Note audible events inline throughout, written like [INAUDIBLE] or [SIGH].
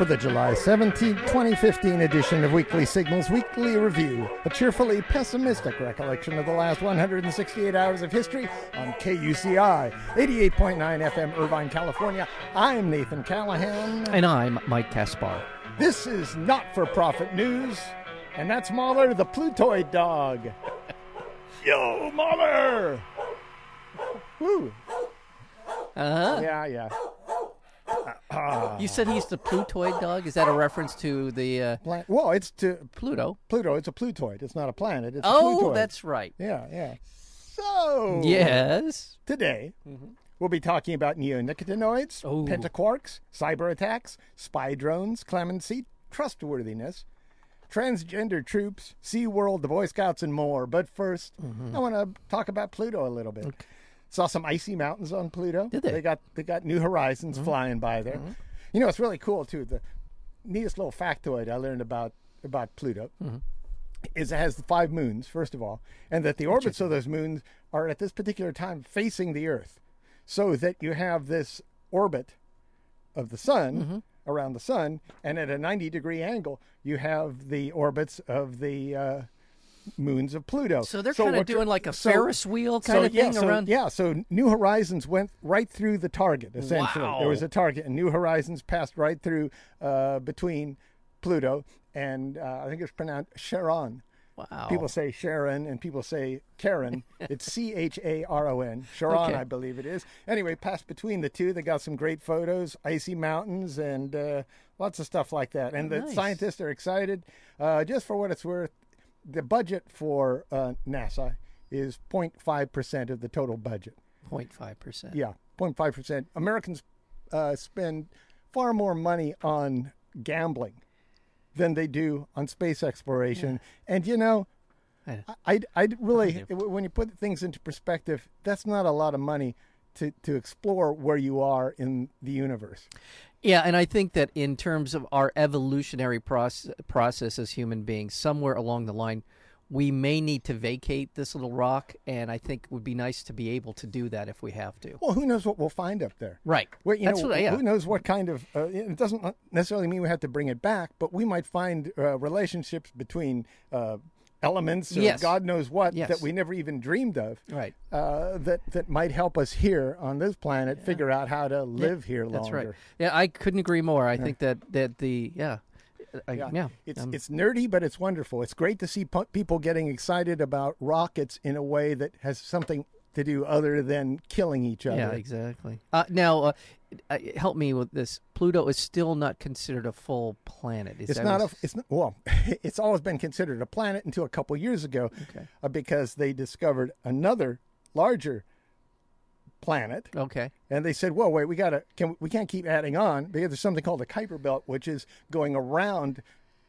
for the July 17, 2015 edition of Weekly Signals Weekly Review, a cheerfully pessimistic recollection of the last 168 hours of history on KUCI 88.9 FM, Irvine, California. I'm Nathan Callahan. And I'm Mike Caspar. This is not for profit news, and that's Mahler the Plutoid dog. [LAUGHS] Yo, Mahler! Woo! Uh-huh. Yeah, yeah. You said he's the Plutoid dog. Is that a reference to the uh, well, it's to Pluto? Pluto. It's a Plutoid. It's not a planet. It's a Oh, Plutoid. that's right. Yeah, yeah. So Yes. today we'll be talking about neonicotinoids, Oh. pentaquarks, cyber attacks, spy drones, clemency, trustworthiness, transgender troops, SeaWorld, the Boy Scouts, and more. But 1st I want to talk about Pluto a little bit. Saw some icy mountains on Pluto. Did they? got they got New Horizons mm-hmm. flying by there. Mm-hmm. You know, it's really cool too. The neatest little factoid I learned about about Pluto mm-hmm. is it has the five moons, first of all, and that the orbits of those moons are at this particular time facing the Earth, so that you have this orbit of the sun around the sun, and at a 90 degree angle, you have the orbits of the uh, moons of Pluto. So they're kind of doing like a so- Ferris wheel so, kind of yeah, thing so, around. Yeah, so New Horizons went right through the target, essentially. There was a target, and New Horizons passed right through uh, between Pluto and uh, I think it's pronounced Charon. Wow. People say Sharon and people say Karen. [LAUGHS] it's C H A R O N. Sharon, Okay. I believe it is. Anyway, passed between the two. They got some great photos, icy mountains, and uh, lots of stuff like that. And the scientists are excited. Uh, just for what it's worth, the budget for uh, NASA is 0.5% of the total budget. 0.5 percent. Yeah, 0.5%. Americans uh, spend far more money on gambling than they do on space exploration. And you know, I- I, I really, when you put things into perspective, that's not a lot of money to, to explore where you are in the universe. Yeah, and I think that in terms of our evolutionary process, process as human beings, somewhere along the line, we may need to vacate this little rock, and I think it would be nice to be able to do that if we have to. Well, who knows what we'll find up there? Right. Well, you That's know, what yeah. who knows what kind of? Uh, it doesn't necessarily mean we have to bring it back, but we might find uh, relationships between uh, elements or Yes. God knows what Yes. that we never even dreamed of. Right. Uh, that that might help us here on this planet figure out how to live here longer. That's right. Yeah, I couldn't agree more. I think that that the yeah, I, yeah, It's um, it's nerdy, but it's wonderful. It's great to see people getting excited about rockets in a way that has something to do other than killing each other. yeah, exactly. Uh, now, uh, help me with this. Pluto is still not considered a full planet. Is It's not a. It's not, well. [LAUGHS] It's always been considered a planet until a couple years ago, Okay. uh, because they discovered another larger planet, okay. and they said, "Well, wait, we gotta. Can we can't keep adding on because there's something called the Kuiper Belt, which is going around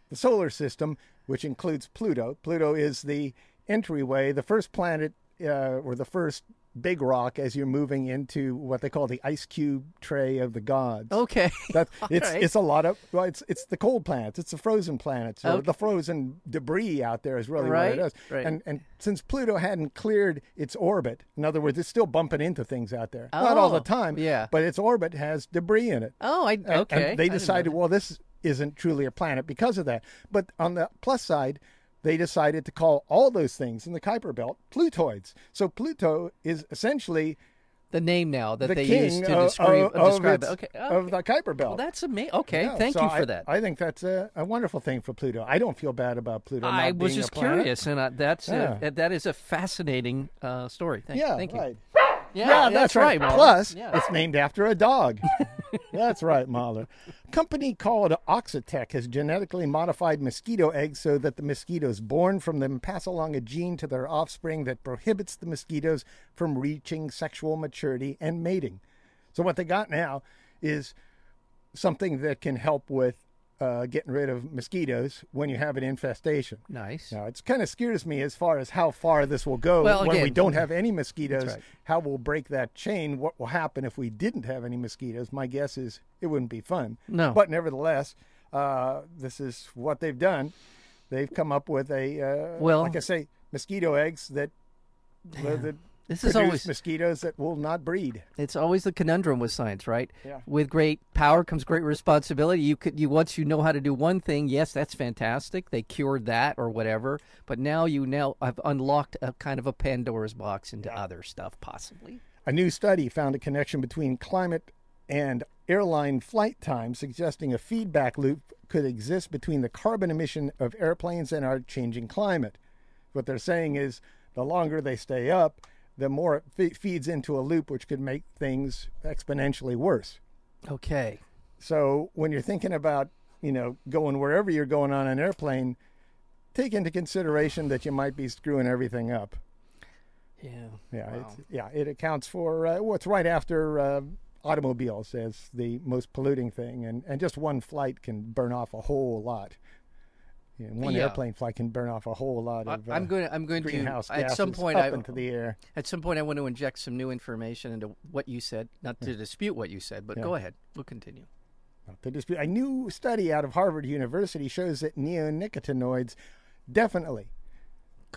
the solar system, which includes Pluto. Pluto is the entryway, the first planet, uh, or the first Big rock as you're moving into what they call the ice cube tray of the gods. Okay. That's [LAUGHS] it's right. it's a lot of well, it's it's the cold planets, it's the frozen planets, or Okay. the frozen debris out there is really Right, what it is. right. And and since Pluto hadn't cleared its orbit, in other words, it's still bumping into things out there. Oh, Not all the Oh, time, yeah. But its orbit has debris in it. Oh, I okay. And they I didn't know decided, well, this isn't truly a planet because of that. But on the plus side, they decided to call all those things in the Kuiper Belt Plutoids. So Pluto is essentially the name now that the they use to of, describe, of, describe its- it. Okay. of the Kuiper Belt. Well, that's amazing. Okay, Yeah, thank so you for I- that. I think that's a, a wonderful thing for Pluto. I don't feel bad about Pluto. I not was being just curious, and uh, that's Yeah. a, that is a fascinating uh, story. Thank, Yeah, thank you. right. Yeah, Yeah, that's, right. Mahler. Plus, Yeah. it's named after a dog. [LAUGHS] that's right, Mahler. Company called Oxitec has genetically modified mosquito eggs so that the mosquitoes born from them pass along a gene to their offspring that prohibits the mosquitoes from reaching sexual maturity and mating. So what they got now is something that can help with uh, getting rid of mosquitoes when you have an infestation. nice. Now, it's kind of scares me as far as how far this will go Well, when we don't have any mosquitoes. right. How we'll break that chain. What will happen if we didn't have any mosquitoes? My guess is it wouldn't be fun. No. But nevertheless, uh, this is what they've done. They've come up with a, uh, Well- like I say, mosquito eggs that, that This is always mosquitoes that will not breed. it's always the conundrum with science, right? Yeah. With great power comes great responsibility. You could you once you know how to do one thing, yes, that's fantastic. They cured that or whatever, but now you now have unlocked a kind of a Pandora's box into other stuff possibly. A new study found a connection between climate and airline flight time, suggesting a feedback loop could exist between the carbon emission of airplanes and our changing climate. What they're saying is the longer they stay up, the more it fe- feeds into a loop, which could make things exponentially worse. Okay. So when you're thinking about, you know, going wherever you're going on an airplane, take into consideration that you might be screwing everything up. Yeah. Yeah, Wow. it's, yeah, it accounts for uh, what's right after uh, automobiles as the most polluting thing, and, and just one flight can burn off a whole lot. You know, one Yeah. airplane flight can burn off a whole lot of uh, I'm going. I'm going to greenhouse at some point. I, into the air. At some point, I want to inject some new information into what you said, not to dispute what you said, but go ahead. We'll continue. Not to dispute. A new study out of Harvard University shows that neonicotinoids definitely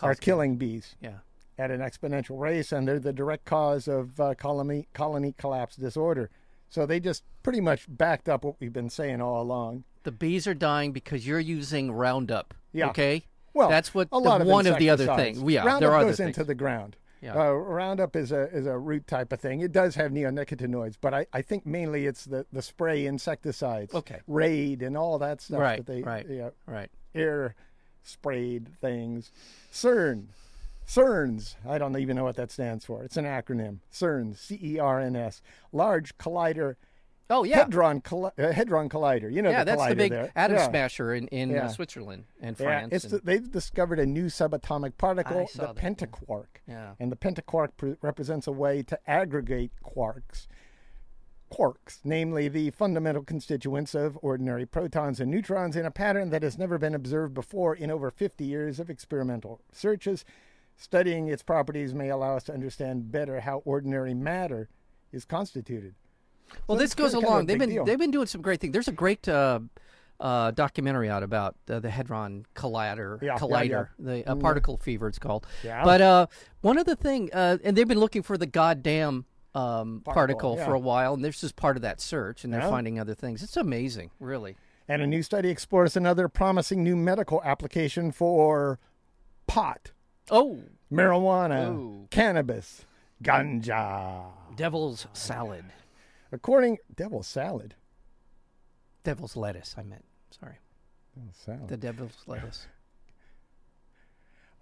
are killing bees Yeah. at an exponential rate, and they're the direct cause of uh, colony colony collapse disorder. So they just pretty much backed up what we've been saying all along. The bees are dying because you're using Roundup. Yeah. Okay. Well, that's what a lot of one of the other things. Yeah, Roundup there are other goes things. into the ground. Yeah. Uh, Roundup is a is a root type of thing. It does have neonicotinoids, but I, I think mainly it's the, the spray insecticides, Okay. Raid and all that stuff Right, that they right. yeah, right. air sprayed things. CERN, CERNs. I don't even know what that stands for. It's an acronym. CERN, C E R N S, Large Collider Oh yeah. Hadron Colli- uh, Hadron Collider. You know yeah, the that's the big there. atom Yeah. smasher in, in uh, Yeah. Switzerland and Yeah, France. it's and- the, they've discovered a new subatomic particle, the that. pentaquark. yeah. And the pentaquark pre- represents a way to aggregate quarks. Quarks, namely the fundamental constituents of ordinary protons and neutrons, in a pattern that has never been observed before in over 50 years of experimental searches. Studying its properties may allow us to understand better how ordinary matter is constituted. Well, So this goes kinda- kinda a along. They've been deal. they've been doing some great things. There's a great uh, uh, documentary out about uh, the Hadron Collider, Yeah, yeah, collider, yeah. the uh, particle fever. It's called. Yeah. But uh, one other thing, uh, and they've been looking for the goddamn um, particle, Particle, yeah. for a while, and this is part of that search, and they're Yeah. finding other things. It's amazing, really. And a new study explores another promising new medical application for pot, Oh, marijuana, Ooh. cannabis, ganja. devil's salad, According devil's salad. devil's lettuce. I meant. Sorry, Devil's salad. the devil's lettuce. [LAUGHS]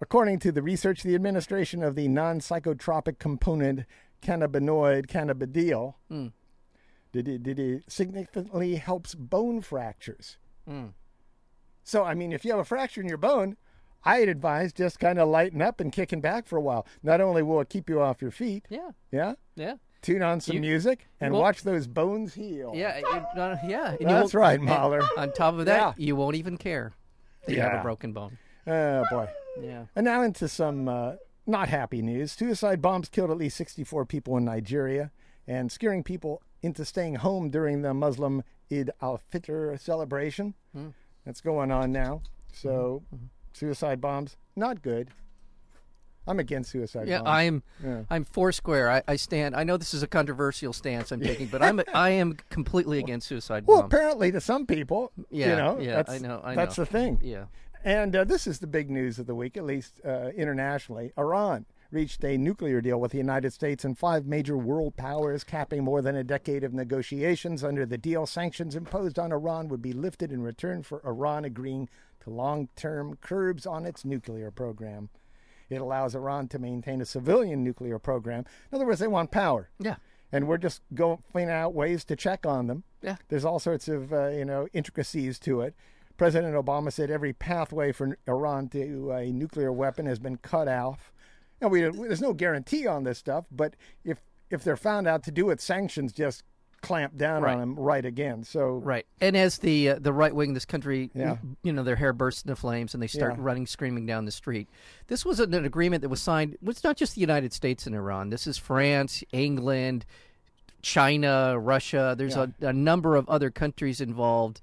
According to the research, the administration of the non-psychotropic component cannabinoid cannabidiol Hmm. did it, did it significantly helps bone fractures. Hmm. So, I mean, if you have a fracture in your bone, I'd advise just kind of lighten up and kicking back for a while. Not only will it keep you off your feet, Yeah, yeah, yeah, tune on some You- music and watch those bones heal. yeah, it- uh, yeah. and That's right, Mahler. On top of that, Yeah. you won't even care that you have a broken bone. Oh boy. Yeah. And now into some uh, not happy news. Suicide bombs killed at least 64 people in Nigeria and scaring people into staying home during the Muslim Eid al-Fitr celebration. Hmm. That's going on now. So Mm-hmm. suicide bombs, not good. I'm against suicide Yeah, bombs. I'm Yeah. I'm foursquare. I, I stand. I know this is a controversial stance I'm taking, but I'm [LAUGHS] I am completely against suicide well, bombs. apparently to some people, Yeah, you know, yeah, that's, I know, I that's know. the thing. yeah. And uh, this is the big news of the week, at least uh, internationally. Iran reached a nuclear deal with the United States and five major world powers, capping more than a decade of negotiations. Under the deal, sanctions imposed on Iran would be lifted in return for Iran agreeing to long term curbs on its nuclear program. It allows Iran to maintain a civilian nuclear program. In other words, they want power. Yeah. And we're just going finding out ways to check on them. Yeah. There's all sorts of uh, you know intricacies to it. President Obama said every pathway for Iran to a nuclear weapon has been cut off. Now, we, there's no guarantee on this stuff, but if if they're found out to do it, sanctions just clamp down Right. on them right again. So Right. And as the uh, the right wing in this country, Yeah. you know, their hair bursts into flames and they start Yeah. running screaming down the street. This was an, an agreement that was signed. It's not just the United States and Iran. This is France, England, China, Russia. There's a, a number of other countries involved,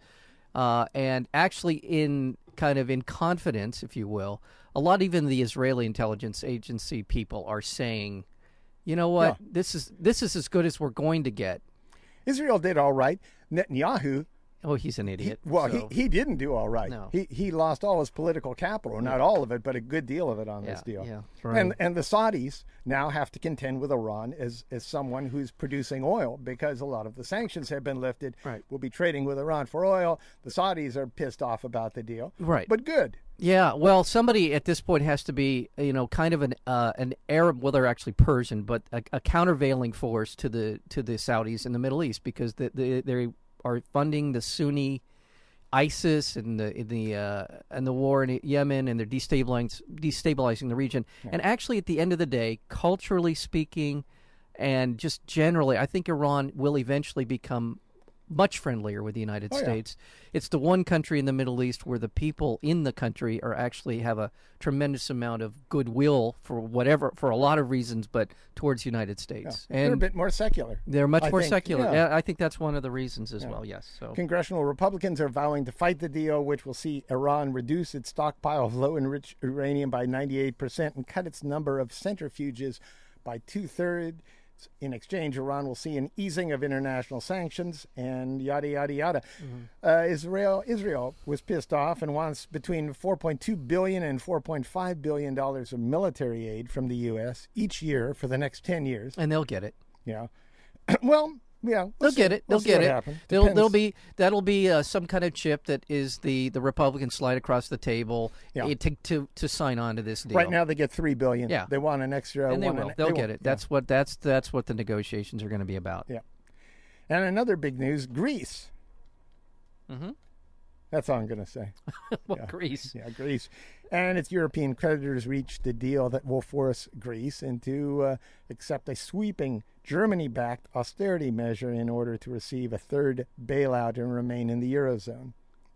uh, and actually in kind of in confidence, if you will, a lot even the Israeli intelligence agency people are saying you know what? This is this is as good as we're going to get. Israel did all right. Netanyahu Oh, he's an idiot. Well, so- he, he didn't do all right. No. He he lost all his political capital, not all of it, but a good deal of it on this deal. yeah, And and the Saudis now have to contend with Iran as as someone who's producing oil because a lot of the sanctions have been lifted. Right. We'll be trading with Iran for oil. The Saudis are pissed off about the deal. Right. But good. Yeah, well, somebody at this point has to be, you know, kind of an uh, an Arab, well, they're actually Persian, but a, a countervailing force to the to the Saudis in the Middle East because the, the, they are funding the Sunni ISIS and the in the uh, and the war in Yemen, and they're destabilizing destabilizing the region. And actually, at the end of the day, culturally speaking, and just generally, I think Iran will eventually become much friendlier with the United Oh, yeah. States. It's the one country in the Middle East where the people in the country are actually have a tremendous amount of goodwill for whatever for a lot of reasons, but towards the United States. And they're a bit more secular. they're much I more think, secular. yeah. Yeah, I think that's one of the reasons as well. Yes. So Congressional Republicans are vowing to fight the deal, which will see Iran reduce its stockpile of low enriched uranium by 98% and cut its number of centrifuges by two thirds. In exchange, Iran will see an easing of international sanctions and yada yada yada. Uh, Israel Israel was pissed off and wants between 4.2 billion and 4.5 billion dollars of military aid from the U.S. each year for the next 10 years. and they'll get it. Yeah. [CLEARS THROAT] well, yeah, we'll They'll get it. We'll They'll get it. There'll, there'll be that'll be uh, some kind of chip that is the the Republicans slide across the table Yeah. eh, to, to to sign on to this deal. Right now, they get three billion. Yeah. they want an extra. and they one will. and- They'll they get will. it. That's what that's that's what the negotiations are going to be about. Yeah. And another big news: Greece. Mhm. That's all I'm going to say. [LAUGHS] well, Greece. Yeah, Greece, and its European creditors reached a deal that will force Greece into uh, accept a sweeping Germany-backed austerity measure in order to receive a third bailout and remain in the eurozone.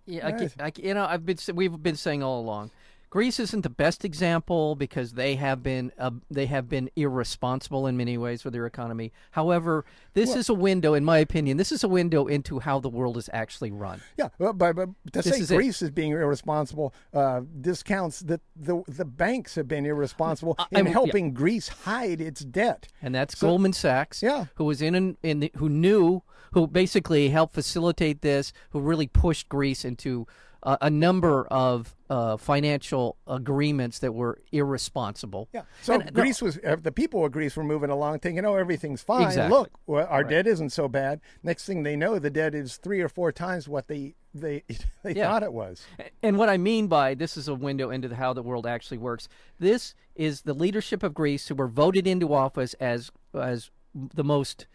Yeah, I, Nice. ca- I you know, I've been we've been saying all along, Greece isn't the best example because they have been uh, they have been irresponsible in many ways with their economy. However, this is a window, in my opinion, this is a window into how the world is actually run. Yeah, well, but, but to This say is. Greece is being irresponsible uh, discounts that the the banks have been irresponsible I- in I- helping Greece hide its debt. and that's Goldman Sachs. Yeah. who was in an, in the, who knew who basically helped facilitate this, who really pushed Greece into uh, a number of uh, financial agreements that were irresponsible. Yeah. So And, no, Greece was uh, the people of Greece were moving along, thinking, "Oh, everything's fine. Exactly. Look, well, our debt isn't so bad." Next thing they know, the debt is three or four times what they they [LAUGHS] they Yeah. thought it was. And what I mean by this is a window into the, how the world actually works. This is the leadership of Greece who were voted into office as as the most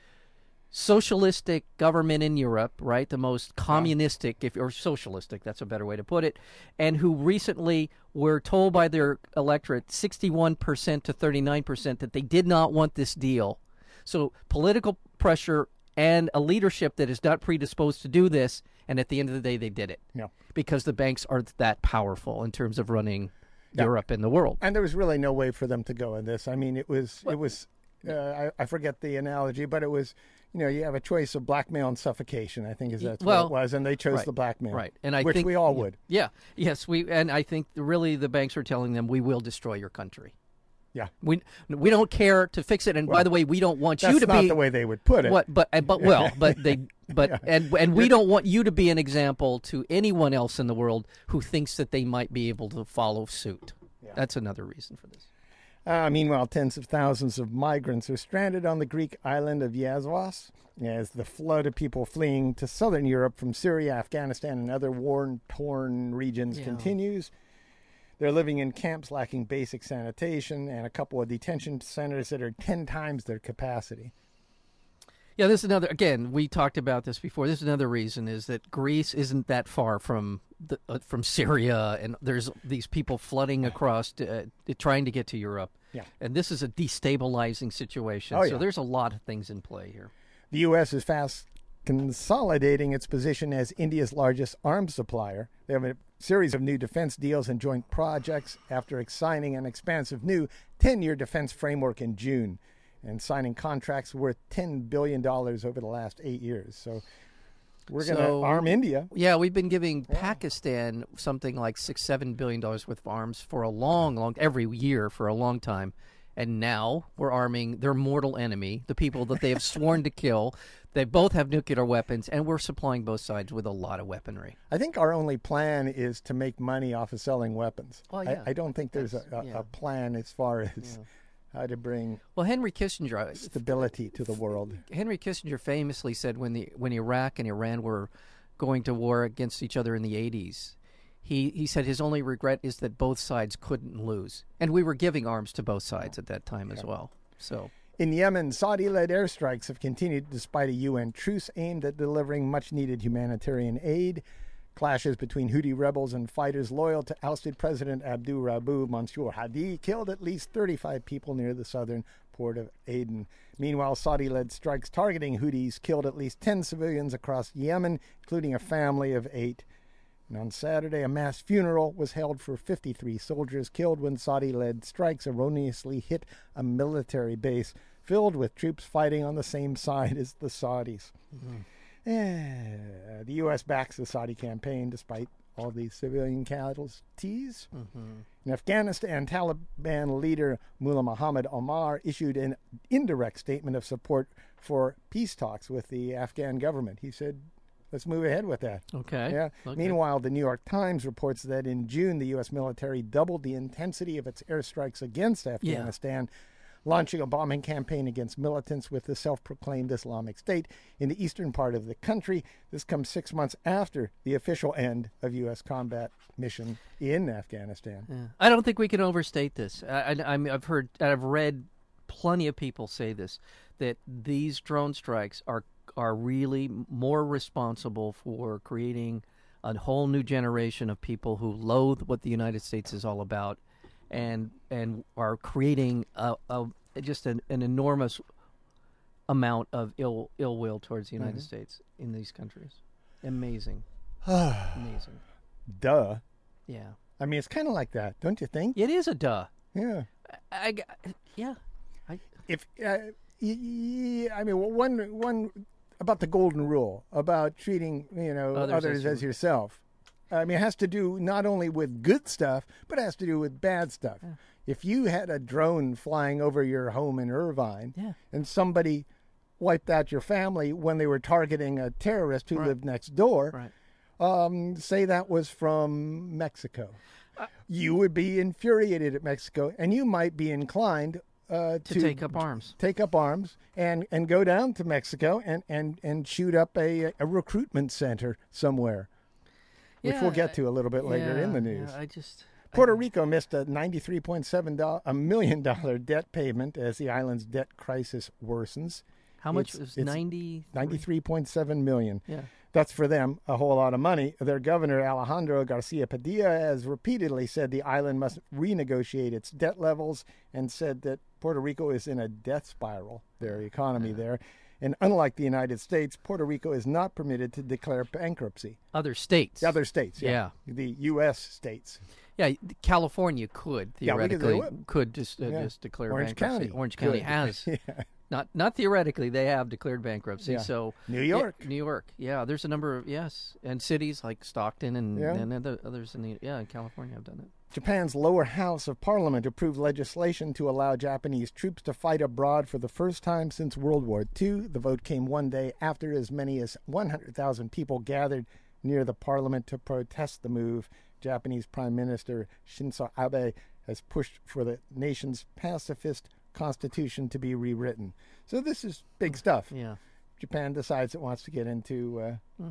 socialistic government in Europe, right? The most communistic, if or socialistic, that's a better way to put it, and who recently were told by their electorate, sixty-one percent to thirty-nine percent, that they did not want this deal. So political pressure and a leadership that is not predisposed to do this, and at the end of the day, they did it Yeah. because the banks aren't that powerful in terms of running Europe and the world. And there was really no way for them to go in this. I mean, it was it was uh, I, I forget the analogy, but it was you know you have a choice of blackmail and suffocation. I think is that's well, what it was, and they chose right, the blackmail, Right, and I which think we all would. Yeah, yes, we and I think really the banks are telling them we will destroy your country. Yeah. We we don't care to fix it, and by the way, we don't want you to not be the way they would put it. what, but but well, but they [LAUGHS] but and and we don't want you to be an example to anyone else in the world who thinks that they might be able to follow suit. That's another reason for this. Uh, meanwhile, tens of thousands of migrants are stranded on the Greek island of Yazos as the flood of people fleeing to southern Europe from Syria, Afghanistan, and other war torn regions Yeah. continues. They're living in camps lacking basic sanitation and a couple of detention centers that are 10 times their capacity. Yeah, this is another. Again, we talked about this before. This is another reason is that Greece isn't that far from the, uh, from Syria, and there's these people flooding across, to, uh, trying to get to Europe. Yeah. and this is a destabilizing situation. Oh, yeah. so there's a lot of things in play here. The U.S. is fast consolidating its position as India's largest arms supplier. They have a series of new defense deals and joint projects after signing an expansive new 10 year defense framework in June and signing contracts worth $10 billion over the last eight years. So we're going to So- arm India. Yeah, we've been giving Pakistan something like six, seven billion dollars worth of arms for a long, long every year for a long time, and now we're arming their mortal enemy, the people that they have sworn to kill. They both have nuclear weapons, and we're supplying both sides with a lot of weaponry. I think our only plan is to make money off of selling weapons. Well, yeah. I, I don't think there's a, a, yeah. a plan as far as how to bring Well, Henry Kissinger, uh, stability to the world. Henry Kissinger famously said when the when Iraq and Iran were going to war against each other in the 80s, he he said his only regret is that both sides couldn't lose, and we were giving arms to both sides at that time as well. So In Yemen, Saudi led airstrikes have continued despite a UN truce aimed at delivering much needed humanitarian aid. Clashes between Houthi rebels and fighters loyal to ousted President Abdul Rabu Mansour Hadi killed at least 35 people near the southern port of Aden. Meanwhile, Saudi led strikes targeting Houthis killed at least 10 civilians across Yemen, including a family of eight. And on Saturday, a mass funeral was held for 53 soldiers killed when Saudi led strikes erroneously hit a military base filled with troops fighting on the same side as the Saudis. Mm-hmm. Eh, the U.S. backs the Saudi campaign despite all these civilian casualties. In Afghanistan, Taliban leader Mullah Muhammad Omar issued an indirect statement of support for peace talks with the Afghan government. He said, let's move ahead with that. okay, Yeah. okay. Meanwhile, the New York Times reports that in June, the U.S. military doubled the intensity of its airstrikes against Afghanistan, launching a bombing campaign against militants with the self proclaimed Islamic State in the eastern part of the country. This comes six months after the official end of U.S. combat mission in Afghanistan. Yeah. I don't think we can overstate this. I, I've heard, I've read plenty of people say this that these drone strikes are are really more responsible for creating a whole new generation of people who loathe what the United States is all about, and and are creating a, a just an, an enormous amount of ill ill will towards the United States in these countries. Amazing, [SIGHS] amazing. Duh. Yeah, I mean, it's kind of like that, don't you think? it is a duh. Yeah. I, g- yeah. I, if uh, y- y- I mean one one about the golden rule about treating you know Others others, as as, you- yourself. I mean, it has to do not only with good stuff, but it has to do with bad stuff. If you had a drone flying over your home in Irvine, Yeah. and somebody wiped out your family when they were targeting a terrorist who Right. lived next door, right. um, say that was from Mexico, you would be infuriated at Mexico, and you might be inclined uh, To, take up arms. take up arms and, and go down to Mexico and, and, and shoot up a, a recruitment center somewhere, which we'll get to a little bit later in the news. yeah, I just. Puerto Rico missed a ninety-three point seven a million dollar debt payment as the island's debt crisis worsens. How much It's- was it's 90? Ninety-three point seven million. Yeah. That's for them a whole lot of money. Their governor, Alejandro Garcia Padilla, has repeatedly said the island must renegotiate its debt levels and said that Puerto Rico is in a death spiral, their economy there. And unlike the United States, Puerto Rico is not permitted to declare bankruptcy. Other states. The other states, yeah. The U.S. states. Yeah, California could Yeah, we could theoretically could just uh, Yeah. just declare Orange bankruptcy. County Orange County could. has [LAUGHS] Yeah. not not theoretically they have declared bankruptcy. Yeah. So New Yeah, York. New York. Yeah, there's a number of yes, and cities like Stockton and Yeah. and other, others in the yeah in California have done it. Japan's lower house of parliament approved legislation to allow Japanese troops to fight abroad for the first time since World War II. The vote came one day after as many as 100,000 people gathered near the parliament to protest the move. Japanese Prime Minister Shinzo Abe has pushed for the nation's pacifist constitution to be rewritten. So this is big stuff. Yeah. Japan decides it wants to get into uh,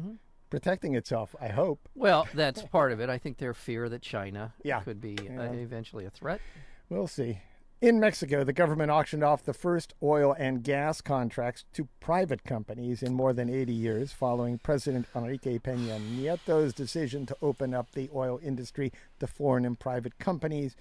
protecting itself, I hope. Well, that's part of it. I think their fear that China Yeah. could be Yeah. uh, eventually a threat. We'll see. In Mexico, the government auctioned off the first oil and gas contracts to private companies in more than 80 years, following President Enrique Peña Nieto's decision to open up the oil industry to foreign and private companies.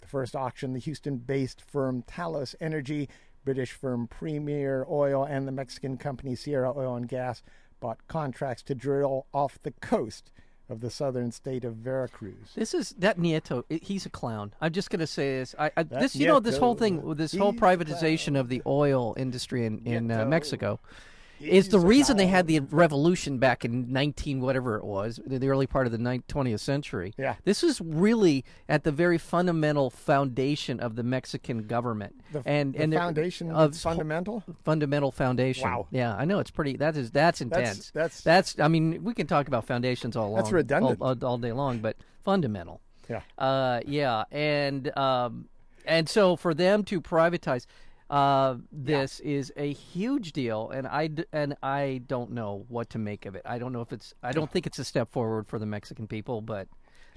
The first auction, the Houston based firm Talos Energy, British firm Premier Oil, and the Mexican company Sierra Oil and Gas bought contracts to drill off the coast of the southern state of Veracruz. This is that Nieto. He's a clown. I'm just going to say this. I, I this you know this whole thing this whole privatization of the oil industry in in uh, Nieto. Mexico is the reason they had the revolution back in 19 whatever it was, the the early part of the nine- 20th century. Yeah. This is really at the very fundamental foundation of the Mexican government. The, and the and foundation of fundamental. fundamental foundation. Wow. Yeah, I know it's pretty. That is that's intense. that's- that's. I mean, we can talk about foundations all That's long, redundant. all, all day long, but fundamental. Yeah. Uh, yeah, and um, and so for them to privatize uh, this is a huge deal, and I d- and I don't know what to make of it. I don't know if it's. I don't think it's a step forward for the Mexican people, but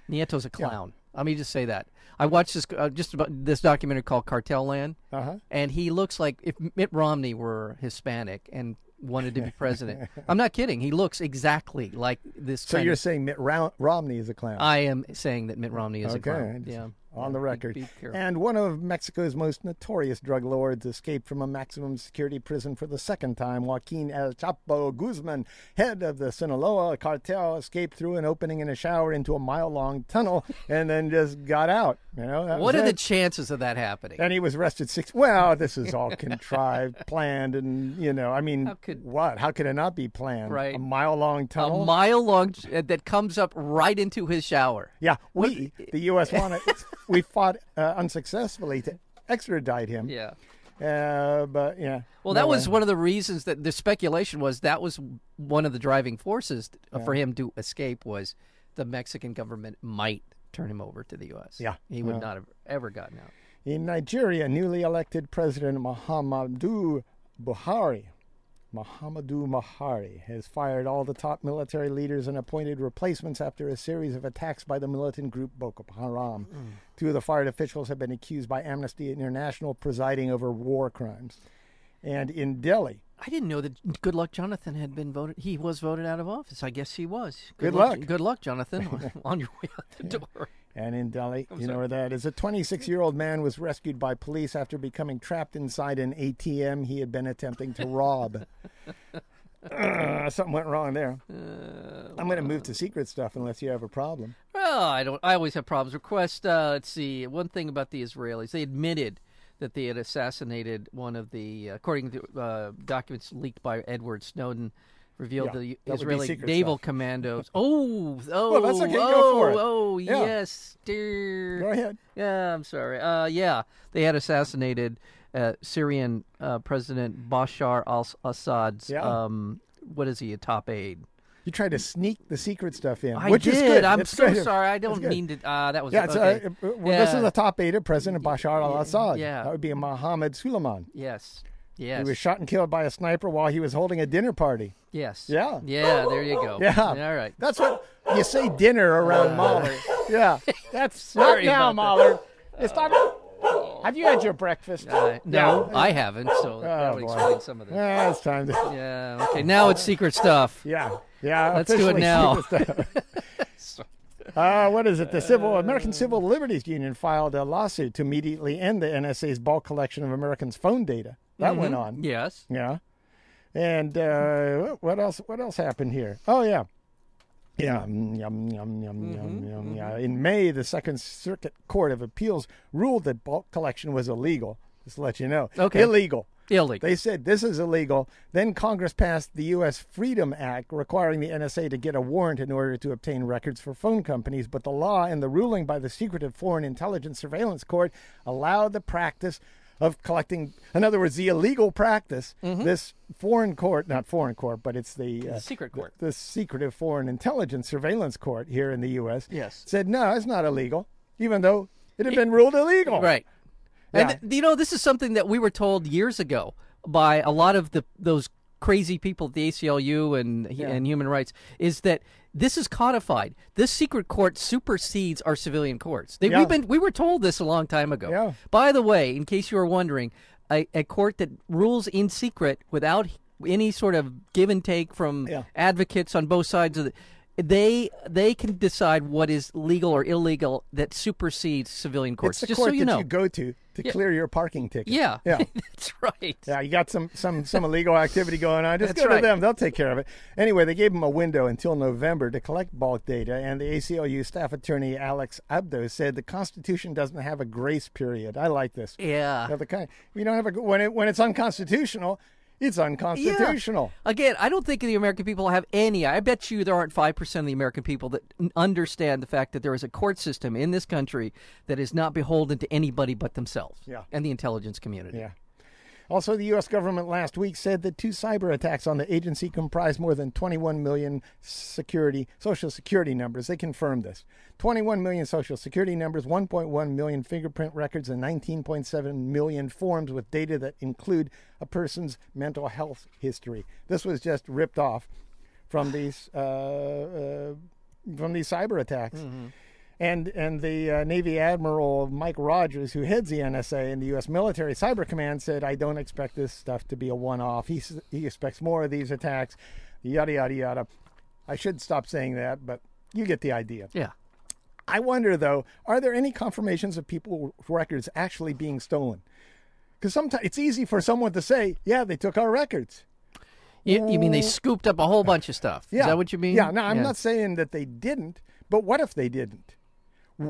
Nieto's a clown. Let me just say that. I watched this uh, just about this documentary called Cartel Land Uh huh. and he looks like if Mitt Romney were Hispanic and wanted to be president. [LAUGHS] I'm not kidding. He looks exactly like this. So you're of, saying Mitt Ro- Romney is a clown? I am saying that Mitt Romney is a clown. Yeah, On the record. be careful. and one of Mexico's most notorious drug lords escaped from a maximum security prison for the second time. Joaquin El Chapo Guzman, head of the Sinaloa cartel, escaped through an opening in a shower into a mile-long tunnel and then just got out. You know, what are the chances of that happening? And he was arrested six. Well, this is all contrived, [LAUGHS] planned, and you know, I mean, How could- what? How could it not be planned? Right. A mile-long tunnel, a mile long uh, that comes up right into his shower. yeah, we, the U.S. wanted. [LAUGHS] we fought uh, unsuccessfully to extradite him. Yeah. Uh, but yeah. Well, that was one of the reasons that the speculation was that was one of the driving forces for him to escape was the Mexican government might turn him over to the U.S. Yeah. he would Yeah. not have ever gotten out. In Nigeria, newly elected President Muhammadu Buhari, Muhammadu Buhari, has fired all the top military leaders and appointed replacements after a series of attacks by the militant group Boko Haram. Mm. Two of the fired officials have been accused by Amnesty International presiding over war crimes. And in Delhi, I didn't know that Goodluck Jonathan had been voted. He was voted out of office. I guess he was. Good luck. luck. Good luck, Jonathan, [LAUGHS] on your way out the door. And in Delhi, you know where that is. A 26 year old man was rescued by police after becoming trapped inside an ATM he had been attempting to rob. [LAUGHS] Uh, something went wrong there. I'm going to move to secret stuff unless you have a problem. Well, I don't. I always have problems. Request. Uh, let's see. One thing about the Israelis, they admitted that they had assassinated one of the, according to uh, documents leaked by Edward Snowden, revealed Yeah, the that would be Israeli naval stuff. commandos. Oh, [LAUGHS] oh, Well, that's okay, oh, go for it. oh, Yeah. yes, dear. Go ahead. Yeah, I'm sorry. Uh, yeah, they had assassinated uh, Syrian uh, President Bashar al-Assad's. Yeah. Um, what is he? A top aide. You tried to sneak the secret stuff in, I which did. is good. I'm It's so good. sorry. I don't mean to. Uh, that was Yeah, it's, okay. uh, uh, well, this is a top aide of President Bashar al-Assad. Yeah. that would be Mohammed Suleiman. yes. He was shot and killed by a sniper while he was holding a dinner party. yes. Yeah. Yeah. There you go. Yeah. All right. That's what you say dinner around Mahler. Yeah. [LAUGHS] That's not now, Mahler. It's not. Have you had your breakfast? Uh, no, Yeah. I haven't. So that Oh, would boy. explain some of this. Yeah, it's time to. Yeah. Okay. Now it's secret stuff. Yeah, yeah. Let's do it now. [LAUGHS] Uh, what is it? The Civil American Civil Liberties Union filed a lawsuit to immediately end the NSA's bulk collection of Americans' phone data. That went on. Yes. Yeah. And uh, what else? What else happened here? Oh yeah, yeah. mm, Yum yum yum Mm-hmm, yum yum. Yeah. In May, the Second Circuit Court of Appeals ruled that bulk collection was illegal. Just to let you know. Okay. Illegal. Illegal. They said this is illegal. Then Congress passed the U.S. Freedom Act requiring the NSA to get a warrant in order to obtain records for phone companies. But the law and the ruling by the secretive Foreign Intelligence Surveillance Court allowed the practice of collecting, in other words, the illegal practice. This foreign court, not foreign court, but it's the, uh, The secret court. the secretive Foreign Intelligence Surveillance Court here in the U.S. Yes. said no, it's not illegal, even though it had been ruled illegal. Right. Yeah. And you know, this is something that we were told years ago by a lot of the those crazy people at the ACLU and and human rights is that this is codified. This secret court supersedes our civilian courts. They, Yeah. We've been we were told this a long time ago. Yeah. By the way, in case you were wondering, a, a court that rules in secret without any sort of give and take from Yeah. advocates on both sides of the they they can decide what is legal or illegal that supersedes civilian courts. It's the just court so you that know. you go to to clear your parking ticket. Yeah. Yeah. [LAUGHS] That's right. Yeah, you got some some some illegal activity going on. Just That's go right. to them; they'll take care of it. Anyway, they gave them a window until November to collect bulk data, and the ACLU staff attorney Alex Abdo said the Constitution doesn't have a grace period. I like this. Yeah. The kind we don't have a when it when it's unconstitutional. It's unconstitutional. Yeah. Again, I don't think the American people have any. I bet you there aren't 5% of the American people that understand the fact that there is a court system in this country that is not beholden to anybody but themselves yeah. and the intelligence community. Yeah. Also, the U.S. government last week said that two cyber attacks on the agency comprised more than 21 million security social security numbers. They confirmed this. 21 million social security numbers, 1.1 million fingerprint records, and 19.7 million forms with data that include a person's mental health history. This was just ripped off from these uh, uh, from these cyber attacks. Mm-hmm. And and the uh, Navy Admiral Mike Rogers, who heads the NSA and the U.S. Military Cyber Command, said, "I don't expect this stuff to be a one-off. He he expects more of these attacks." Yada yada yada. I should stop saying that, but you get the idea. Yeah. I wonder though, are there any confirmations of people's records actually being stolen? Because sometimes it's easy for someone to say, "Yeah, they took our records." You, you, mean they scooped up a whole bunch of stuff? Yeah. Is that what you mean? Yeah. No, I'm yeah. not saying that they didn't, but what if they didn't?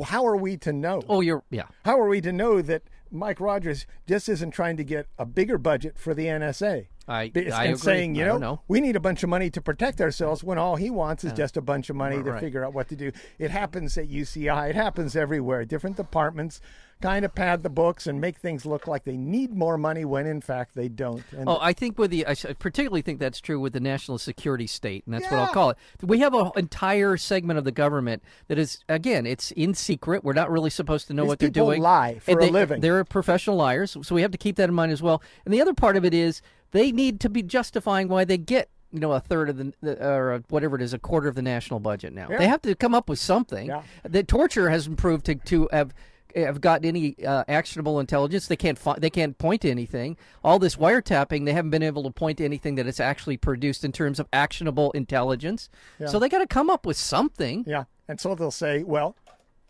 How are we to know? Oh, you're yeah. How are we to know that Mike Rogers just isn't trying to get a bigger budget for the NSA? I, and agree. saying, you know, know, we need a bunch of money to protect ourselves when all he wants is Yeah. just a bunch of money to Right. figure out what to do. It happens at UCI. It happens everywhere. Different departments kind of pad the books and make things look like they need more money when in fact they don't. And Oh, I think with the I particularly think that's true with the national security state, and that's what I'll call it. We have an entire segment of the government that is again, it's in secret. We're not really supposed to know These what they're people doing. lie for And a they, living. They're professional liars, so we have to keep that in mind as well. And the other part of it is they need to be justifying why they get. You know, a third of the, or whatever it is, a quarter of the national budget now. Yeah. They have to come up with something. Yeah. The torture hasn't proved to, to have have gotten any uh, actionable intelligence. They can't fi- they can't point to anything. All this wiretapping, they haven't been able to point to anything that it's actually produced in terms of actionable intelligence. So they got to come up with something. Yeah. And so they'll say, well,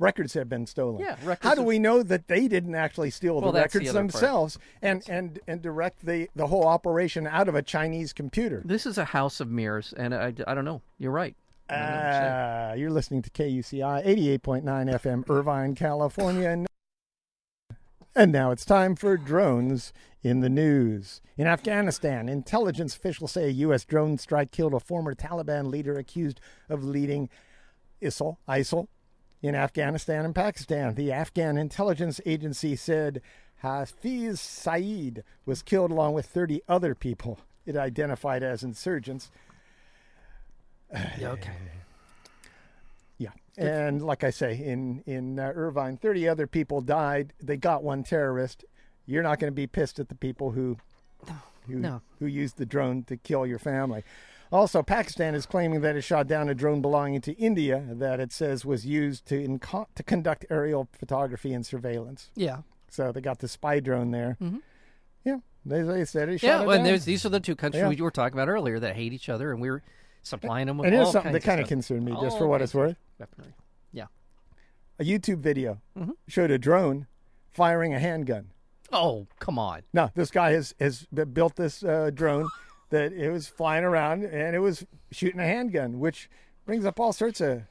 records have been stolen. Yeah, records How do we know that they didn't actually steal Well, the the records part. themselves and, and, and direct the, the whole operation out of a Chinese computer? This is a house of mirrors, and I, I don't know. You're right. I don't know what to say. Uh, you're listening to KUCI 88.9 FM, Irvine, California. And, and now it's time for drones in the news. In Afghanistan, intelligence officials say a U.S. drone strike killed a former Taliban leader accused of leading ISIL, ISIL in Afghanistan and Pakistan. The Afghan intelligence agency said Hafiz Saeed was killed along with 30 other people it identified as insurgents. Yeah, okay. Yeah, and like I say, in in uh, Irvine, thirty other people died. They got one terrorist. You're not going to be pissed at the people who who No. who used the drone to kill your family. Also, Pakistan is claiming that it shot down a drone belonging to India that it says was used to inco- to conduct aerial photography and surveillance. Yeah. So they got the spy drone there. Mm-hmm. Yeah, they, they said it shot Yeah, it well, and there's, these are the two countries Yeah. we were talking about earlier that hate each other, and we're supplying them with And here's something that kind of concerned me, just for what it's worth. Weaponry. Yeah. A YouTube video Mm-hmm. showed a drone firing a handgun. Oh, come on. No, this guy has has built this uh, drone [LAUGHS] that it was flying around and it was shooting a handgun, which brings up all sorts of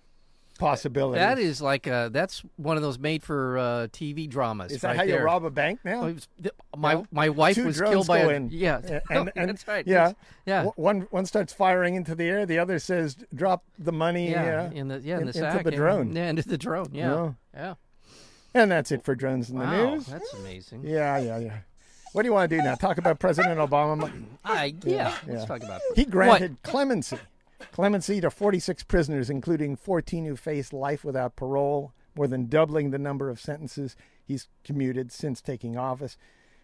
possibilities. That is like uh, that's one of those made for uh, TV dramas. Is that right how there. you rob a bank now? Oh, was- my Yeah. my wife Two was killed by a yeah, A- and, [LAUGHS] and that's right. Yeah, yeah, One one starts firing into the air, the other says drop the money. yeah, uh, in the yeah in, in- the into the drone. Yeah, [LAUGHS] into the drone. Yeah, Yeah. yeah. and that's it for drones in the Wow, news. that's amazing. Yeah, yeah, yeah. What do you want to do now? Talk about President Obama. [CLEARS THROAT] I yeah. yeah. Let's talk about He granted clemency. Clemency to 46 prisoners, including 14 who face life without parole, more than doubling the number of sentences he's commuted since taking office.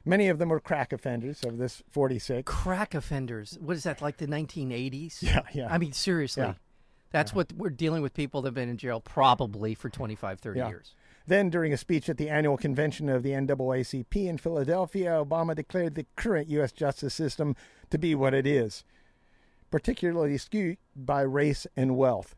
Many of them were crack offenders of this 46. crack offenders. What is that like the 1980s? Yeah, yeah. I mean, seriously. Yeah. That's what we're dealing with people that have been in jail probably for 25, 30 Yeah. years. Then, during a speech at the annual convention of the NAACP in Philadelphia, Obama declared the current U.S. justice system to be what it is, particularly skewed by race and wealth.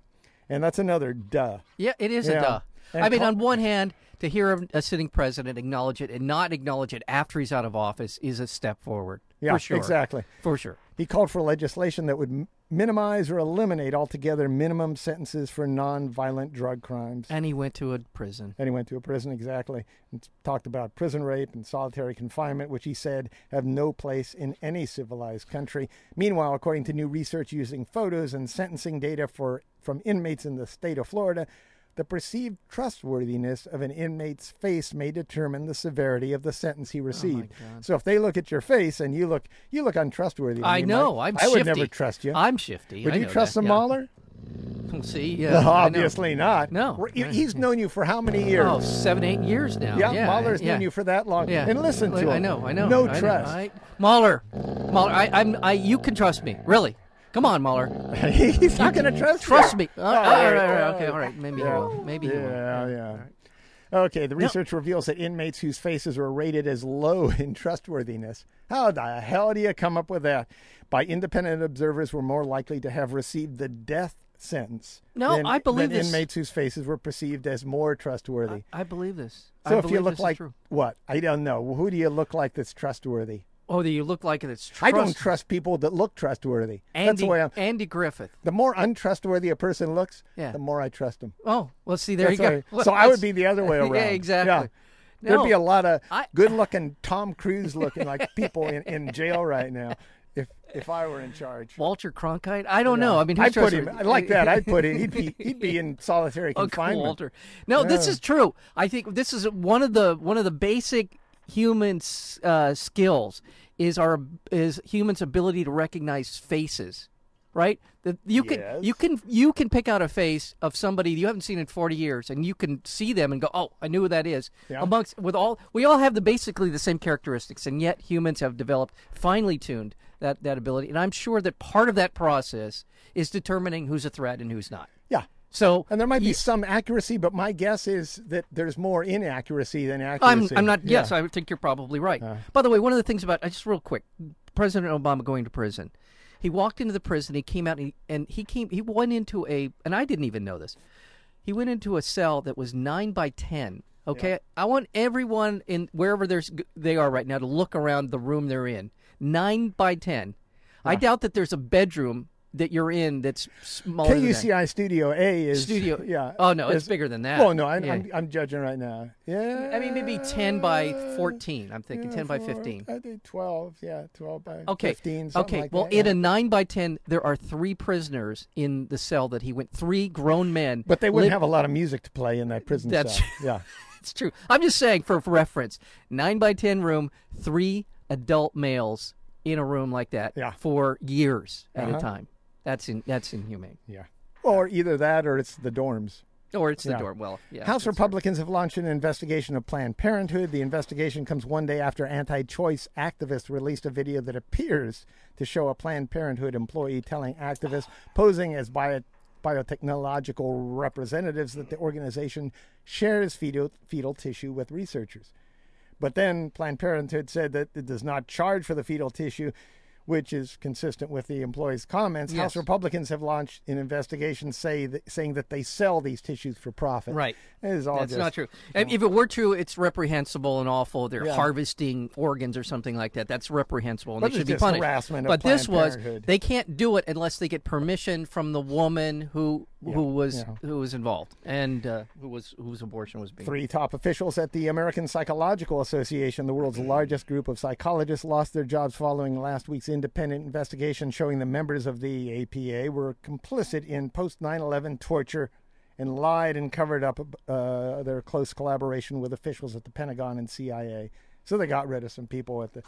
And that's another duh. Yeah, it is a duh. And I mean, on one hand, to hear a, sitting president acknowledge it and not acknowledge it after he's out of office is a step forward. Yeah, for sure. exactly. For sure. He called for legislation that would minimize or eliminate altogether minimum sentences for non-violent drug crimes. And he went to a prison. And he went to a prison, exactly, and talked about prison rape and solitary confinement, which he said have no place in any civilized country. Meanwhile, according to new research using photos and sentencing data for, from inmates in the state of Florida, the perceived trustworthiness of an inmate's face may determine the severity of the sentence he oh, received. God. so if they look at your face and you look you look untrustworthy, I know. Mike, I'm I would never trust you. I'm shifty. would I you trust that, the yeah. Mahler? [LAUGHS] See, yeah. I. Obviously not. No. He's known you for how many years? Oh, seven, eight years now. Yeah, yeah Mahler's yeah. known you for that long. Yeah. And listen to I him. know, I know. No I know, trust. I- Mahler, Mahler, I, I'm, I, you can trust me, really. Come on, Mahler. [LAUGHS] He's not going [LAUGHS] to trust Trust me. [LAUGHS] Uh, All all right, right, right, all okay, all right. Maybe he will. Maybe he will. Yeah, yeah. Okay, the research reveals that inmates whose faces were rated as low in trustworthiness. How the hell do you come up with that? By independent observers were more likely to have received the death sentence. No, than, I believe than this. inmates whose faces were perceived as more trustworthy. I believe this. so I if you look like true. what? I don't know. Who do you look like that's trustworthy? Oh, that you look like it's trust. I don't trust people that look trustworthy. That's Andy, the way I'm. Andy Griffith. The more untrustworthy a person looks, Yeah. the more I trust them. Oh, well, see, there That's you go. right. Well, so I would be the other way [LAUGHS] around. Yeah, exactly. There'd be a lot of I- good-looking Tom Cruise looking like people in, in jail right now if if I were in charge. Walter Cronkite. I don't know. I mean, who's I'd put him? I like that. I'd put him. [LAUGHS] He'd be he'd be in solitary confinement. Walter. No, this is true. I think this is one of the one of the basic human uh, skills is our is humans' ability to recognize faces. Right? That you can you can you can pick out a face of somebody you haven't seen in forty years, and you can see them and go, "Oh, I knew who that is." Yeah. Amongst with all we all have the basically the same characteristics, and yet humans have developed finely tuned that that ability. And I'm sure that part of that process is determining who's a threat and who's not. Yeah. So And there might be some accuracy, but my guess is that there's more inaccuracy than I'm, accuracy. I'm not. Yeah. Yes, I think you're probably right. By the way, one of the things about uh, just real quick, President Obama going to prison, he walked into the prison. He came out and he, and he came. He went into a, and I didn't even know this. He went into a cell that was nine by ten. Okay, I want everyone in wherever there's they are right now to look around the room they're in. Nine by ten. I doubt that there's a bedroom that you're in that's smaller. KUCI Studio A is Studio. [LAUGHS] Yeah. Oh no, it's is- bigger than that. Well, no, I, Yeah. I'm, I'm judging right now. Yeah. I mean, maybe 10 by 14. I'm thinking Yeah, 10 by 15. I think 12. Yeah, 12 by Okay. 15. something okay. like well, that, in yeah. a 9 by 10, there are three prisoners in the cell that he went. Three grown men. But they wouldn't have a lot of music to play in that prison That's- cell. Yeah. [LAUGHS] It's true. I'm just saying for, for reference 9 by 10 room, three adult males in a room like that Yeah. for years at Uh-huh. a time. That's in, that's inhumane. Yeah. Or either that or it's the dorms. Or it's the Yeah. door. Well, yeah. House Republicans have launched an investigation of Planned Parenthood. The investigation comes one day after anti choice activists released a video that appears to show a Planned Parenthood employee telling activists posing as bio- biotechnological representatives that the organization shares fetal, fetal tissue with researchers. But then Planned Parenthood said that it does not charge for the fetal tissue, which is consistent with the employee's comments. House Republicans have launched an investigation say that, saying that they sell these tissues for profit. Right. It is all That's just, not true. And If it were true, it's reprehensible and awful. They're Yeah. harvesting organs or something like that. That's reprehensible, and But they should be punished. harassment of but this was they can't do it unless they get permission from the woman who who was yeah. who was involved and uh, who was whose abortion was being. Three top officials at the American Psychological Association, the world's largest group of psychologists, lost their jobs following last week's independent investigation showing the members of the APA were complicit in post 9 11 torture and lied and covered up uh, their close collaboration with officials at the Pentagon and CIA. So they got rid of some people at the.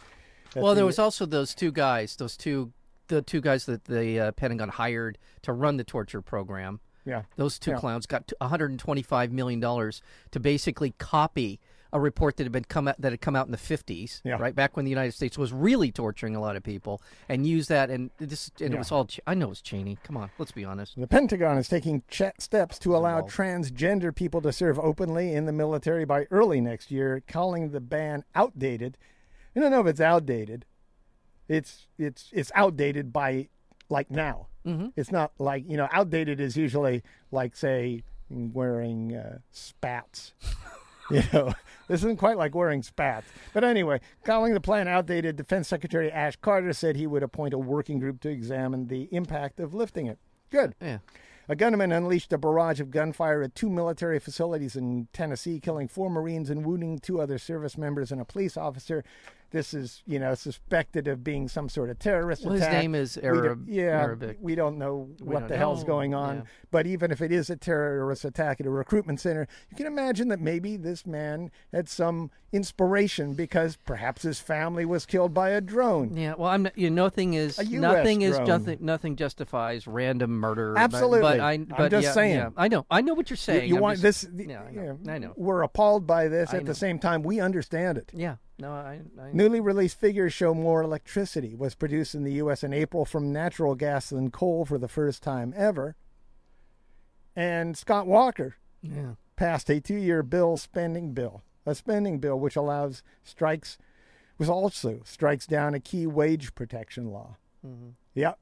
at Well, there was also those two guys, those two the two guys that the uh, Pentagon hired to run the torture program. Yeah. Those two Yeah. clowns got 125 million dollars to basically copy a report that had been come out that had come out in the 50s, Yeah. right back when the United States was really torturing a lot of people, and use that and this and Yeah. it was all. I know it's Cheney. Come on, let's be honest. The Pentagon is taking ch- steps to allow transgender people to serve openly in the military by early next year, calling the ban outdated. I don't know if it's outdated. It's it's it's outdated by like now. Mm-hmm. It's not like you know outdated is usually like say wearing uh, spats. [LAUGHS] you know, [LAUGHS] this isn't quite like wearing spats. But anyway, calling the plan outdated, Defense Secretary Ash Carter said he would appoint a working group to examine the impact of lifting it. Good. Yeah. A gunman unleashed a barrage of gunfire at two military facilities in Tennessee, killing four Marines and wounding two other service members and a police officer. This is, you know, suspected of being some sort of terrorist attack. Well, his name is We don't- yeah, Arabic. we don't know what don't the hell's going on. yeah. But even if it is a terrorist attack at a recruitment center, you can imagine that maybe this man had some inspiration because perhaps his family was killed by a drone. Yeah, well, I'm. You know, nothing is nothing is nothing. Nothing justifies random murder. Absolutely. but, I, I'm just yeah, saying. yeah, I know. I know what you're saying. you I'm want just- this? Yeah, I you know. I know. We're appalled by this. I At know. the same time, we understand it. Yeah. No, I. I Newly released figures show more electricity was produced in the U.S. in April from natural gas than coal for the first time ever. And Scott Walker yeah. passed a two-year bill spending bill, a spending bill which allows strikes, was also strikes down a key wage protection law. Mhm. Yep.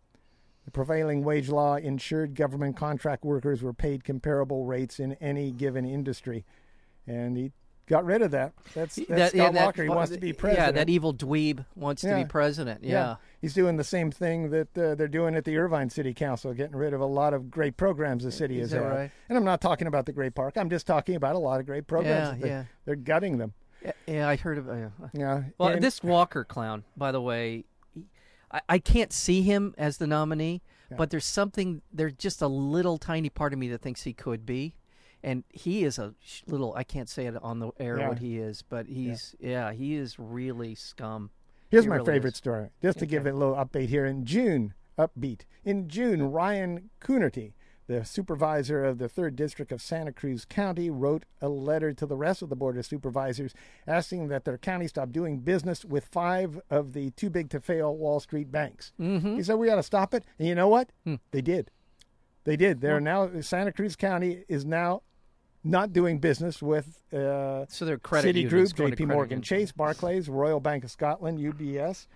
The prevailing wage law ensured government contract workers were paid comparable rates in any given industry. And he got rid of that. That's, that's That- Scott yeah, that- Walker. He wants to be president. Yeah, that evil dweeb wants to be president. Yeah. He's doing the same thing that uh, they're doing at the Irvine City Council, getting rid of a lot of great programs the city Is had. right? And I'm not talking about the Great Park. I'm just talking about a lot of great programs. Yeah, that they- yeah. They're gutting them. Yeah, yeah, I heard of. Yeah. Yeah. Well, and- this Walker clown, by the way, I, I can't see him as the nominee, but there's something. There's just a little tiny part of me that thinks he could be, and he is a little. I can't say it on the air Yeah. what he is, but he's yeah, he is really scum. Here's He my really favorite is. story, just to give it a little update here. In June, upbeat. In June, Ryan Coonerty, the supervisor of the third district of Santa Cruz County, wrote a letter to the rest of the board of supervisors asking that their county stop doing business with five of the too big to fail Wall Street banks. Mm-hmm. He said we got to stop it, and you know what? Hmm. They did. They did. They're now Santa Cruz County is now not doing business with. Uh, So they're credit Citigroup, J.P. Morgan. Chase, Barclays, Royal Bank of Scotland, UBS,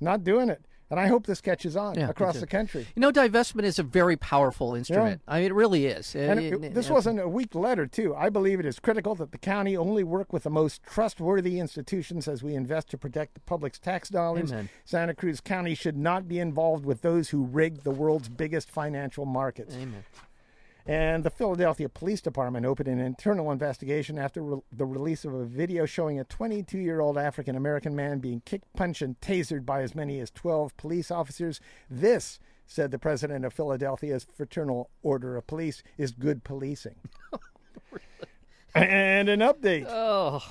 not doing it. And I hope this catches on Yeah, across the country. You know, divestment is a very powerful instrument. I mean, it really is. And It- it- it- this yeah. wasn't a weak letter, too. I believe it is critical that the county only work with the most trustworthy institutions as we invest to protect the public's tax dollars. Amen. Santa Cruz County should not be involved with those who rig the world's biggest financial markets. Amen. And the Philadelphia Police Department opened an internal investigation after re- the release of a video showing a 22 year old African American man being kicked, punched, and tasered by as many as 12 police officers. This, said the president of Philadelphia's Fraternal Order of Police, is good policing. [LAUGHS] and an update. Oh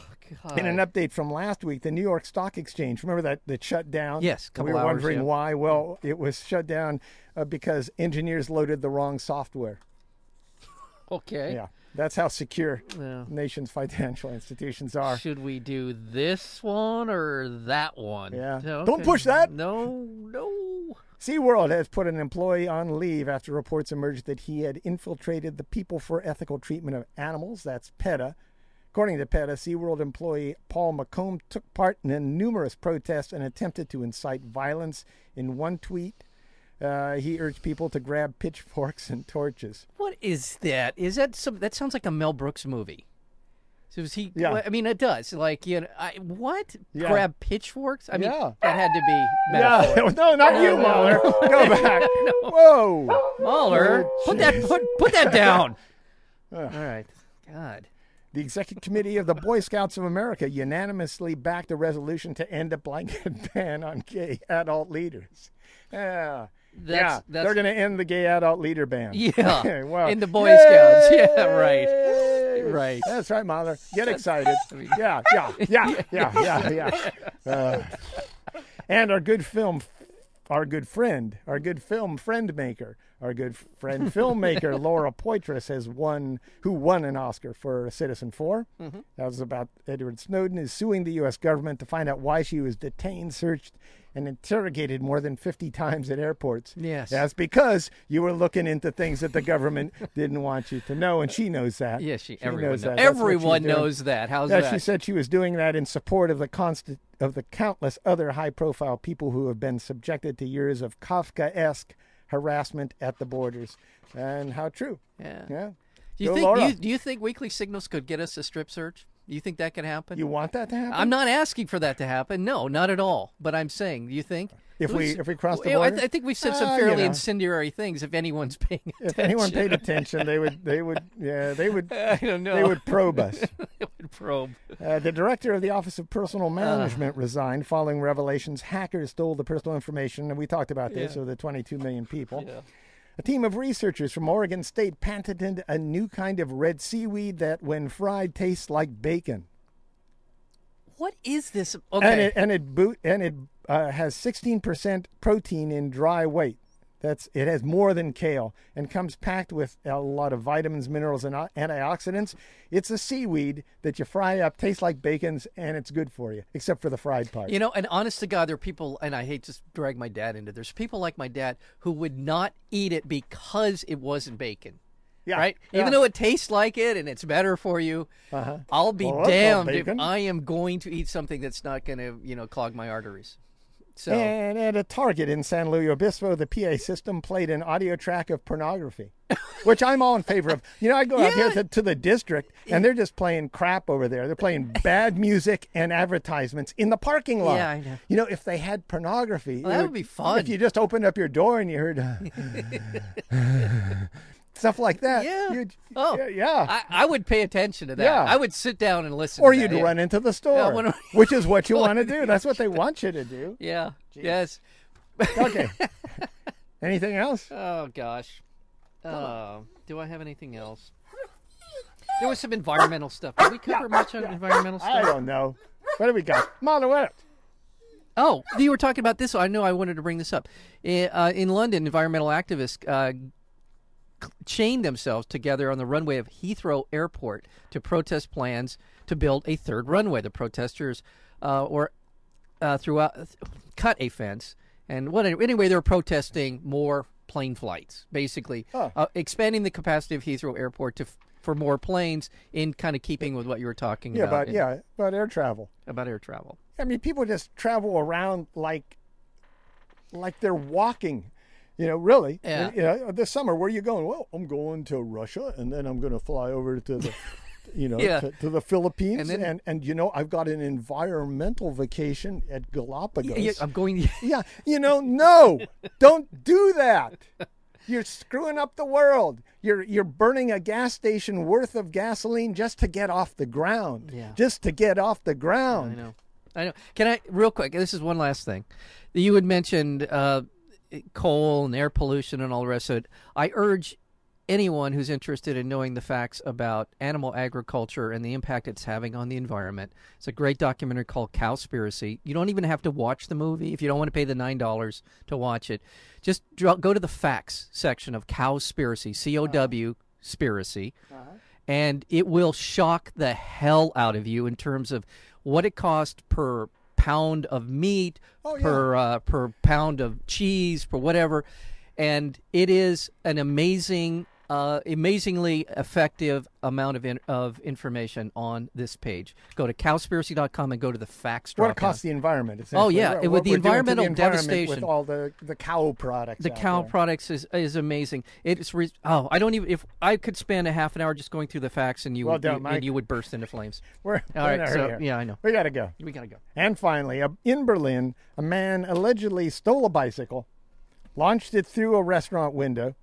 God. In an update from last week, the New York Stock Exchange, remember that that shut down? Yes, we were hours, wondering yeah. why. Well, it was shut down uh, because engineers loaded the wrong software. Okay. Yeah, that's how secure Yeah. nation's financial institutions are. Should we do this one or that one? Yeah. Okay. Don't push that. No, no. SeaWorld has put an employee on leave after reports emerged that he had infiltrated the People for Ethical Treatment of Animals, that's PETA. According to PETA, SeaWorld employee Paul McComb took part in numerous protests and attempted to incite violence. In one tweet, uh, he urged people to grab pitchforks and torches. What is that? Is that some? That sounds like a Mel Brooks movie. So was he? Yeah. I mean, it does. Like you know, I, what? Yeah. Grab pitchforks? I mean, Yeah. that had to be metaphor. Yeah, [LAUGHS] no, not you, [LAUGHS] Mahler. Go [LAUGHS] back. Whoa. Mahler, Oh, put that put put that down. All right. God. The Executive Committee of the Boy Scouts of America unanimously backed a resolution to end a blanket ban on gay adult leaders. Yeah. That's- yeah, that's- they're going to end the gay adult leader band. Yeah, [LAUGHS] well, in the Boy Scouts. [LAUGHS] Yeah, right. Right. That's right, Mahler. Get excited. [LAUGHS] Yeah, yeah, yeah, yeah, yeah, yeah. Uh, and our good film, our good friend, our good film friend maker, our good friend filmmaker [LAUGHS] Laura Poitras has won, who won an Oscar for Citizenfour Mm-hmm. That was about Edward Snowden is suing the U.S. government to find out why she was detained, searched, and interrogated more than 50 times at airports. Yes. That's because you were looking into things that the government [LAUGHS] didn't want you to know, and she knows that. Yeah, she. everyone knows knows. that. Everyone knows that. How's Yeah, that? she said she was doing that in support of the constant of the countless other high-profile people who have been subjected to years of Kafka-esque harassment at the borders. And how true? yeah. Yeah. Do you Go think? Laura. You, do you think Weekly Signals could get us a strip search? Do you think that could happen? You want that to happen? I'm not asking for that to happen. No, not at all. But I'm saying, do you think? If we- if we cross the Yeah, I, th- I think we've said some Ah, you fairly know. incendiary things. If anyone's paying attention, if anyone paid attention, they would. They would. Yeah, they would. [LAUGHS] I don't know. They would probe us. [LAUGHS] They would probe. Uh, the director of the Office of Personnel Uh. Management resigned following revelations hackers stole the personal information, and we talked about this, Yeah. of the 22 million people. Yeah. A team of researchers from Oregon State patented a new kind of red seaweed that, when fried, tastes like bacon. What is this? And Okay. it and it boot and it uh, has 16% protein in dry weight. That's it has more than kale and comes packed with a lot of vitamins, minerals, and antioxidants. It's a seaweed that you fry up, tastes like bacon's, and it's good for you, except for the fried part. You know, and honest to God, there are people, and I hate to drag my dad into. There's people like my dad who would not eat it because it wasn't bacon. yeah, right? yeah. Even though it tastes like it and it's better for you, Uh-huh. I'll be Well, damned if. I am going to eat something that's not going to, you know, clog my arteries. So And at a Target in San Luis Obispo, the PA system played an audio track of pornography, [LAUGHS] which I'm all in favor of. You know, I go out here to, to the district, and they're just playing crap over there. They're playing [LAUGHS] bad music and advertisements in the parking lot. Yeah, I know. You know, if they had pornography, Well, that would be fun. If you just opened up your door and you heard [LAUGHS] stuff like that, Yeah. you'd- Oh. yeah, yeah. I, I would pay attention to that. Yeah. I would sit down and listen. or you'd that. run into the store, when- which is what you want to do. That's what they want you to do. [LAUGHS] Yeah. Yes. Okay. [LAUGHS] Anything else? Oh gosh. Oh, do I have anything else? There was some environmental stuff. Did we cover much on environmental stuff? I don't know. What do we got? Mother, what? Oh, you were talking about this. I know I wanted to bring this up. I- uh, in London, environmental activists uh, chained themselves together on the runway of Heathrow Airport to protest plans to build a third runway. The protesters uh, or uh, throughout cut a fence, and what anyway they were protesting more plane flights, basically Oh. uh, expanding the capacity of Heathrow Airport to f- for more planes in kind of keeping with what you were talking Yeah, about in- yeah, about air travel. about air travel. I mean, people just travel around like, like they're walking. You know, really. Yeah. And, you know, this summer, where are you going? Well, I'm going to Russia, and then I'm going to fly over to the, [LAUGHS] you know, Yeah. to, to the Philippines, And and, then- and you know, I've got an environmental vacation at Galapagos. Yeah, I'm going. [LAUGHS] Yeah, you know, no, don't do that. You're screwing up the world. You're you're burning a gas station worth of gasoline just to get off the ground. Yeah. Just to get off the ground. I know. I know. Can I real quick? This is one last thing. You had mentioned uh, coal and air pollution and all the rest of it. I urge anyone who's interested in knowing the facts about animal agriculture and the impact it's having on the environment. It's a great documentary called Cowspiracy. You don't even have to watch the movie if you don't want to pay the nine dollars to watch it. Just go to the facts section of Cowspiracy, C O W Spiracy uh-huh. and it will shock the hell out of you in terms of what it costs per pound of meat, Oh, yeah. per uh, per pound of cheese, per whatever, and it is an amazing, uh, amazingly effective amount of in, of information on this page. Go to cowspiracy.com and go to the facts. What it costs the environment? Oh, yeah, What- it- with the environmental environment devastation. with all the the cow products. The cow there. products is is amazing. It's re- oh, I don't even if I could spend a half an hour just going through the facts and you Well would, done, you, and you would burst into flames. [LAUGHS] We're, All right, so here. yeah, I know. we got to go. We gotta go. And finally, uh, in Berlin, a man allegedly stole a bicycle, launched it through a restaurant window,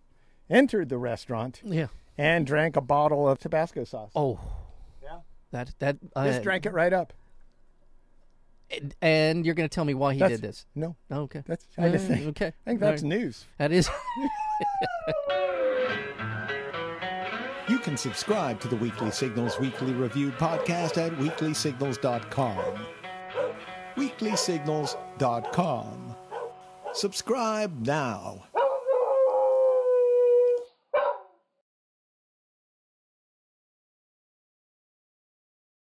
entered the restaurant, Yeah. and drank a bottle of Tabasco sauce. Oh, Yeah. that that uh, Just drank it right up. and- and you're gonna tell me why he That's- did this? No, Oh, okay. that's I just Uh, think, okay. I think that's All right. news. That is. [LAUGHS] You can subscribe to the Weekly Signals Weekly Review podcast at weeklysignals.com. Weeklysignals.com. Subscribe now.